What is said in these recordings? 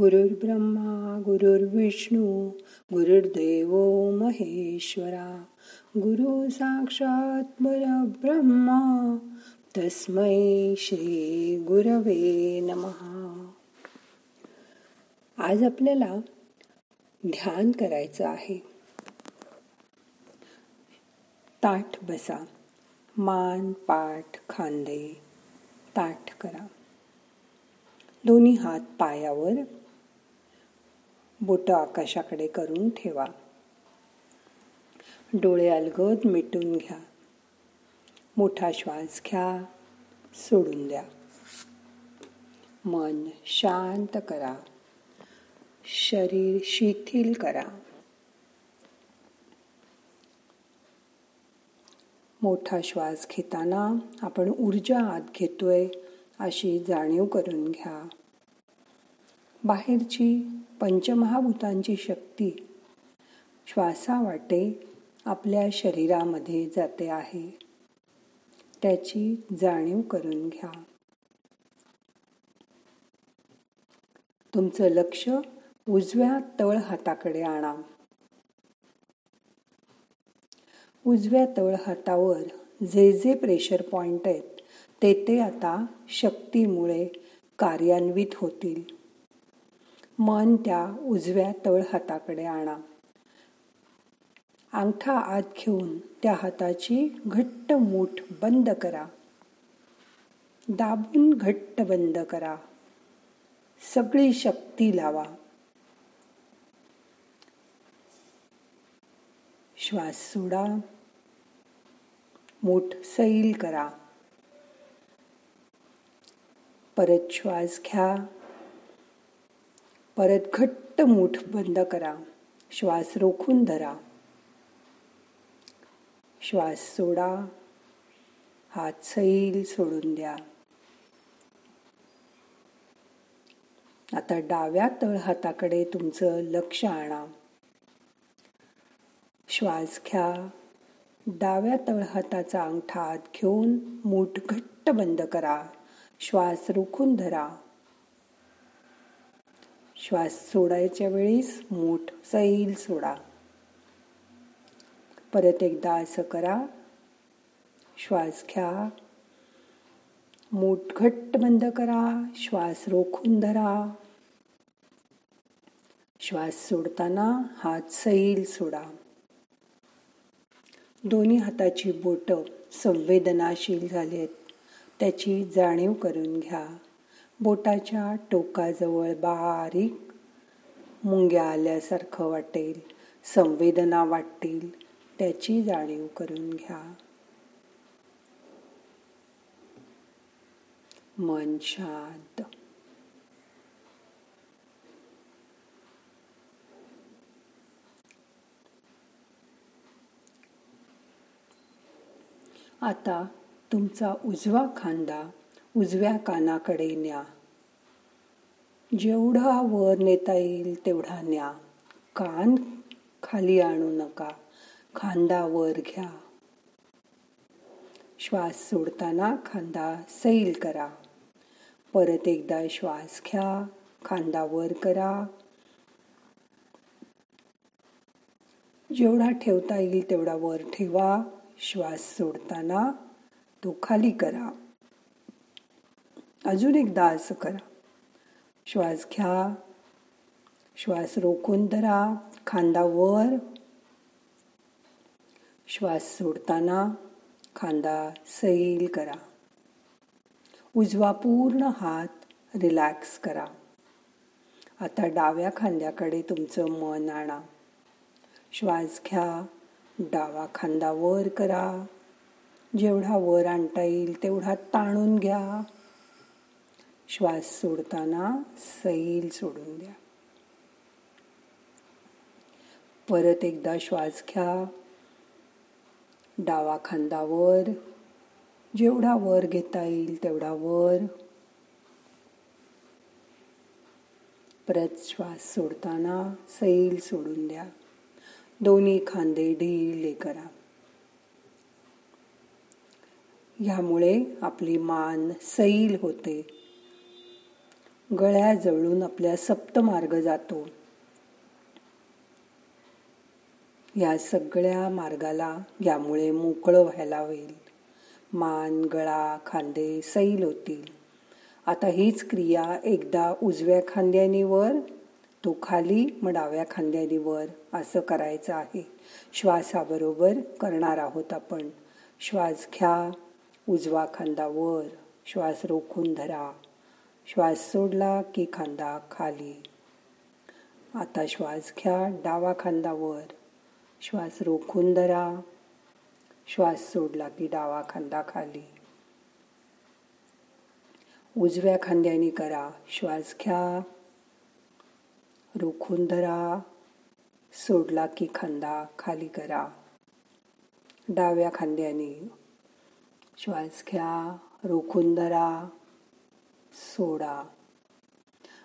गुरुर्ब्रह्मा गुरुर्विष्णू गुरुर्देव महेश्वरा. गुरु साक्षात परब्रह्मा तस्मै श्री गुरवे नमहा आज आपल्याला ध्यान करायचं आहे. ताठ बसा मान पाठ खांदे ताठ करा. दोन्ही हात पायावर बोट आकाशाकडे करून ठेवा. डोळे अलगद मिटून घ्या. मोठा श्वास घ्या. सोडून द्या. मन शांत करा. शरीर शिथिल करा. मोठा श्वास घेताना आपण ऊर्जा आत घेतोय अशी जाणीव करून घ्या. बाहेरची पंचमहाभूतांची शक्ती. श्वासावाटे आपल्या शरीरामध्ये जाते आहे. त्याची जाणीव करून घ्या. तुमचं लक्ष उजव्या तळ हाताकडे आणा. उजव्या तळ हातावर जे जे प्रेशर पॉइंट आहेत ते ते आता शक्तीमुळे कार्यान्वित होतील. मन त्या उजव्या तळ हाताकडे आणा. अंगठा आत घेऊन त्या हाताची घट्ट मूठ बंद करा. दाबून घट्ट बंद करा. सगळी शक्ती लावा. श्वास सोडा. मूठ सैल करा. परत श्वास घ्या. परत घट्ट मूठ बंद करा. श्वास रोखून धरा. श्वास सोडा. हात सैल सोडून द्या. आता डाव्या तळ हाताकडे तुमचं लक्ष आणा. श्वास घ्या. डाव्या तळ हाताचा अंगठा आत घेऊन मूठ घट्ट बंद करा. श्वास रोखून धरा. श्वास सोडायच्या वेळीस मूठ सैल सोडा. परत एकदा असं करा. श्वास घ्या. मूठ घट्ट बंद करा. श्वास रोखून धरा. श्वास सोडताना हात सैल सोडा. दोन्ही हाताची बोट संवेदनाशील आहेत त्याची जाणीव करून घ्या. बोटाच्या टोकाजवळ बारीक मुंग्या आल्यासारखं वाटेल. संवेदना वाटतील. त्याची जाणीव करून घ्या. मन शांत. आता तुमचा उजवा खांदा उजव्या कानाकडे न्या. जेवढा वर नेता येईल तेवढा न्या. कान खाली आणू नका खांदा वर घ्या. श्वास सोडताना खांदा सैल करा. परत एकदा श्वास घ्या खांदा वर करा. जेवढा ठेवता येईल तेवढा वर ठेवा. श्वास सोडताना तो खाली करा. अजून एकदा असं करा. श्वास घ्या. श्वास रोखून धरा. खांदा वर. श्वास सोडताना खांदा सैल करा. उजवा पूर्ण हात रिलॅक्स करा. आता डाव्या खांद्याकडे तुमचं मन आणा. श्वास घ्या. डावा खांदा वर करा. जेवढा वर आणता येईल तेवढा ताणून घ्या. श्वास सोडताना सैल सोडून द्या. परत एकदा श्वास घ्या. डावा खांदावर जेवढा वर घेता येईल तेवढा वर. परत श्वास सोडताना सैल सोडून द्या. दोन्ही खांदे ढिले करा. ह्यामुळे आपली मान सैल होते. गळ्याजवळून आपल्या सप्तमार्ग जातो. या सगळ्या मार्गाला यामुळे मोकळं व्हायला होईल. मान गळा खांदे सैल होतील. आता हीच क्रिया एकदा उजव्या खांद्याने वर तो खाली मग डाव्या खांद्यानी वर असं करायचं आहे. श्वासाबरोबर करणार आहोत आपण. श्वास घ्या. उजवा खांदा वर. श्वास रोखून धरा. श्वास सोडला की खांदा खाली. आता श्वास घ्या डावा खांदावर. श्वास रोखून धरा. श्वास सोडला की डावा खांदा खाली. उजव्या खांद्याने करा. श्वास घ्या. रोखून धरा. सोडला की खांदा खाली करा. डाव्या खांद्याने. श्वास घ्या. रोखून धरा. सोडा.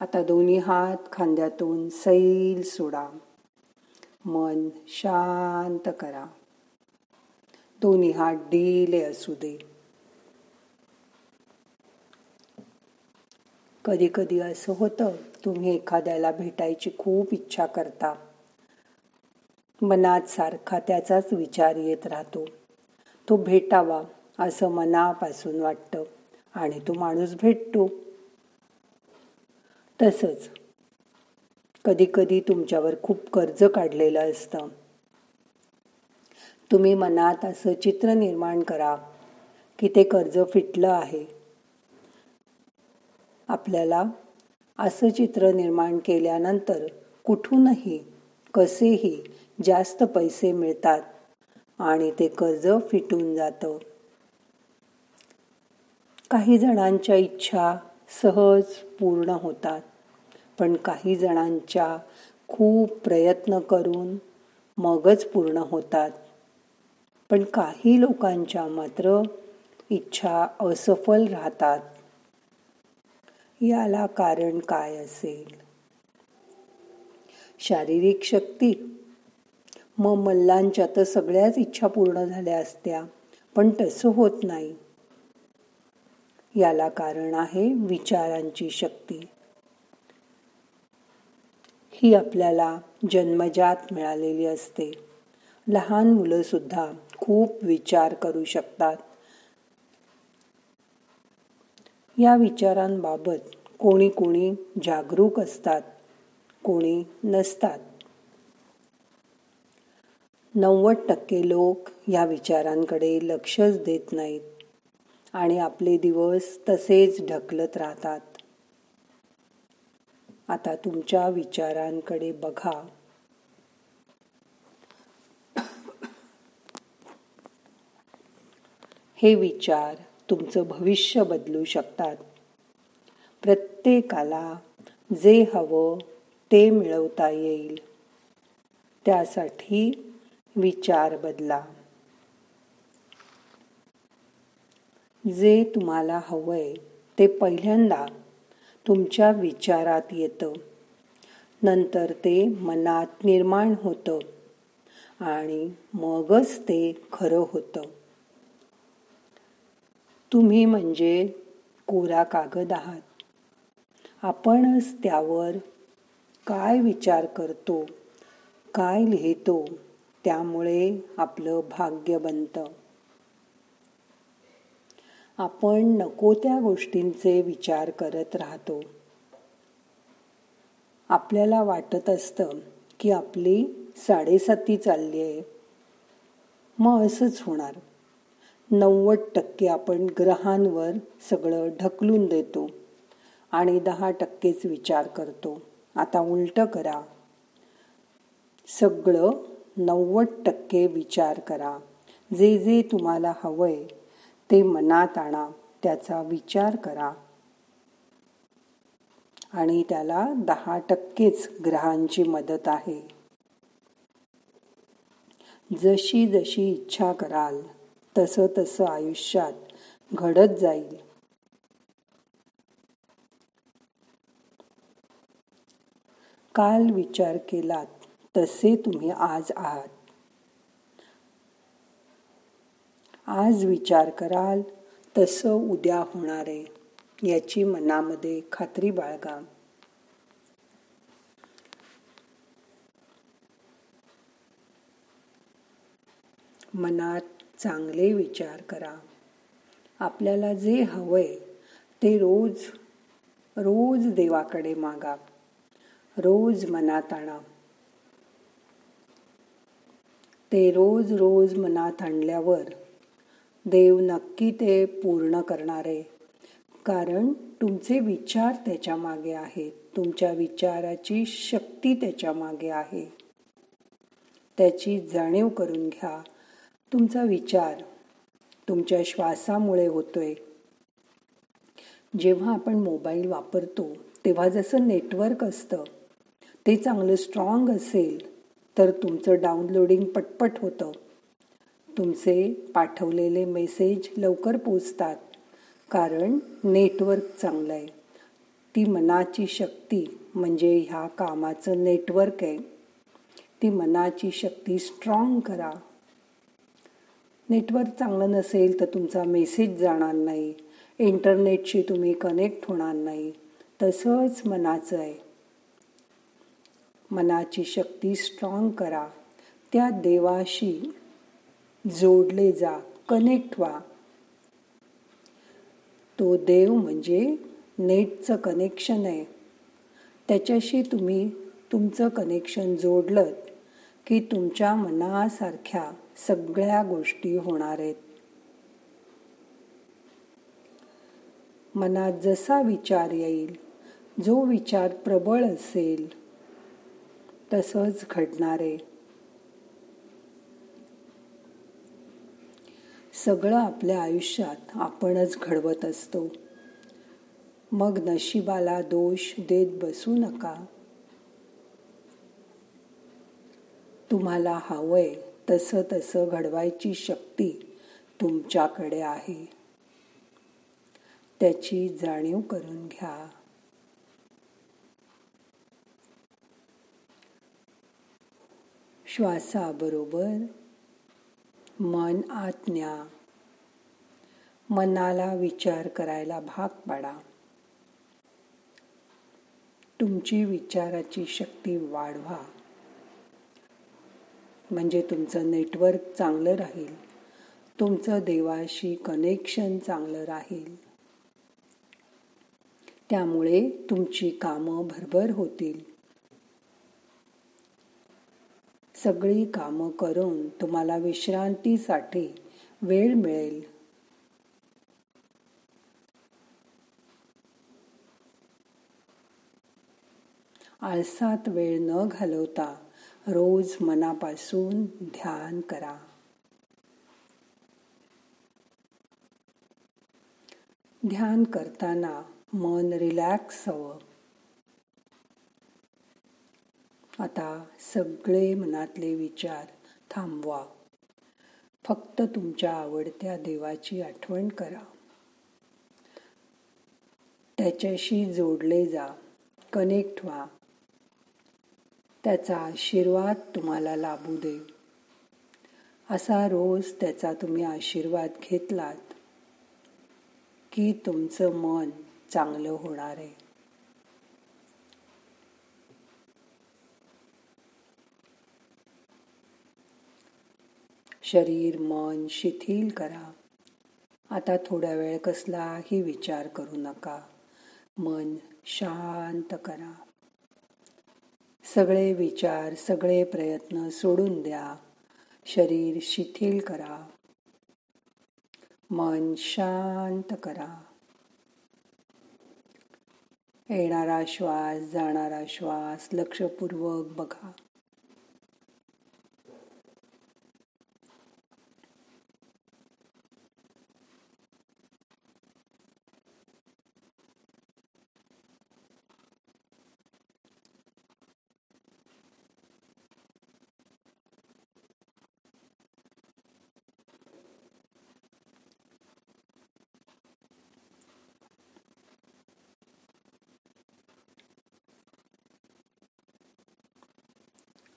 आता दोन्ही हात खांद्यातून सैल सोडा. मन शांत करा. दोन्ही हात ढिले असू दे. कधी कधी असं होतं तुम्ही एखाद्याला भेटायची खूप इच्छा करता. मनात सारखा त्याचाच विचार येत राहतो. तो भेटावा असं मनापासून वाटतं. आणि तो माणूस भेटतो. तसंच कधी कधी तुमच्यावर खूप कर्ज काढलेलं असतं. तुम्ही मनात असं चित्र निर्माण करा की ते कर्ज फिटलं आहे. आपल्याला असं चित्र निर्माण केल्यानंतर कुठूनही कसेही जास्त पैसे मिळतात आणि ते कर्ज फिटून जातं. काही जणांच्या इच्छा सहज पूर्ण होतात. पण काही जणांच्या खूप प्रयत्न करून मगच पूर्ण होतात. पण काही लोकांच्या मात्र इच्छा असफल राहतात. याला कारण काय असेल? शारीरिक शक्ती. मग मल्लांच्या तर सगळ्याच इच्छा पूर्ण झाल्या असत्या पण तसं होत नाही. याला कारण आहे विचारांची शक्ती. ही आपल्याला जन्मजात मिळालेली असते. लहान मुलं सुद्धा खूप विचार करू शकतात. या विचारांबाबत कोणी कोणी जागरूक असतात कोणी नसतात. नव्वद टक्के लोक या विचारांकडे लक्षच देत नाहीत. आणि आपले दिवस तसेच ढकलत राहतात. आता तुमच्या विचारांकडे बघा. हे विचार तुमचं भविष्य बदलू शकतात. प्रत्येकाला जे हवं ते मिळवता येईल. त्यासाठी विचार बदला. जे तुम्हाला हवंय ते पहिल्यांदा तुमच्या विचारात येतं. नंतर ते मनात निर्माण होतं आणि मगच ते खरं होतं. तुम्ही म्हणजे कोरा कागद आहात. आपणच त्यावर काय विचार करतो काय लिहितो त्यामुळे आपलं भाग्य बनतं. आपण नको त्या गोष्टींचे विचार करत राहतो. आपल्याला वाटत असतं की आपली साडेसाती चालली आहे मग असंच होणार. नव्वद टक्के आपण ग्रहांवर सगळं ढकलून देतो आणि दहा टक्केच विचार करतो. आता उलटं करा. सगळं नव्वद टक्के विचार करा. जे जे तुम्हाला हवंय ते मनात आणा त्याचा विचार करा. आणि त्याला दहा टक्केच ग्रहांची मदत आहे. जशी जशी इच्छा कराल तसं तसं आयुष्यात घडत जाईल. काल विचार केलात तसे तुम्ही आज आहात. आज विचार कराल तसं उद्या होणार आहे याची मनामध्ये खात्री बाळगा. मनात चांगले विचार करा. आपल्याला जे हवंय ते रोज रोज देवाकडे मागा. रोज मनात आणा. ते रोज रोज मनात आणल्यावर देव नक्की ते पूर्ण करणारे. कारण तुमचे विचार त्याच्यामागे आहेत. तुमच्या विचाराची शक्ती त्याच्यामागे आहे. त्याची जाणीव करून घ्या. तुमचा विचार तुमच्या श्वासामुळे होतोय. जेव्हा आपण मोबाईल वापरतो तेव्हा जसं नेटवर्क असतं ते चांगलं स्ट्रॉंग असेल तर तुमचं डाउनलोडिंग पटपट होतं. तुमचे पाठवलेले मेसेज लवकर पोचतात कारण नेटवर्क चांगलं आहे. ती मनाची शक्ती म्हणजे ह्या कामाचं नेटवर्क आहे. ती मनाची शक्ती स्ट्रॉंग करा. नेटवर्क चांगलं नसेल तर तुमचा मेसेज जाणार नाही. इंटरनेटशी तुम्ही कनेक्ट होणार नाही. तसंच मनाचं आहे. मनाची शक्ती स्ट्रॉंग करा. त्या देवाशी जोडले जा कनेक्ट व्हा. तो देव म्हणजे नेटचं कनेक्शन आहे. त्याच्याशी तुम्ही तुमचं कनेक्शन जोडलं की तुमच्या मनासारख्या सगळ्या गोष्टी होणार आहेत. मनात जसा विचार येईल जो विचार प्रबळ असेल तसंच घडणार आहे. सगळं आपल्या आयुष्यात आपणच घडवत असतो. मग नशिबाला दोष देत बसू नका. तुम्हाला हवंय तसं तसं घडवायची शक्ती तुमच्याकडे आहे. त्याची जाणीव करून घ्या. श्वासाबरोबर मन आज्ञा. मनाला विचार करायला भाग पाडा. तुमची विचाराची शक्ती वाढवा. म्हणजे तुमचं नेटवर्क चांगलं राहील. तुमचं देवाशी कनेक्शन चांगलं राहील. त्यामुळे तुमची कामं भरभर होतील. सगळी कामं करून तुम्हाला विश्रांतीसाठी वेळ मिळेल. आळसात वेळ न घालवता रोज मनापासून ध्यान करा. ध्यान करताना मन रिलॅक्स हवं. आता सगळे मनातले विचार थांबवा. फक्त तुमच्या आवडत्या देवाची आठवण करा. त्याच्याशी जोडले जा. कनेक्ट व्हा. त्याचा आशीर्वाद तुम्हाला लाभू दे. असा रोज त्याचा तुम्ही आशीर्वाद घेतलात की तुमचं मन चांगलं होणार आहे. शरीर मन शिथिल करा. आता थोड्या वेळ कसलाही विचार करू नका. मन शांत करा. सगळे विचार सगळे प्रयत्न सोडून द्या. शरीर शिथिल करा. मन शांत करा. येणारा श्वास जाणारा श्वास लक्षपूर्वक बघा.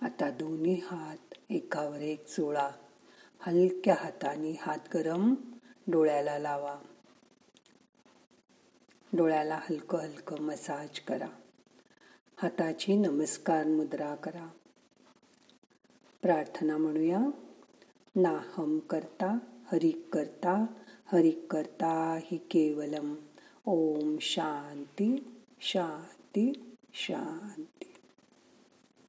आता दोन्ही हात एकावर एक चोळा. हलक्या हाताने हात गरम डोळ्याला लावा. डोळ्याला हलकं हलकं मसाज करा. हाताची नमस्कार मुद्रा करा. प्रार्थना म्हणूया. नाहम करता हरिक करता हरिक करता हि केवलम. ओम शांती शांती शांती.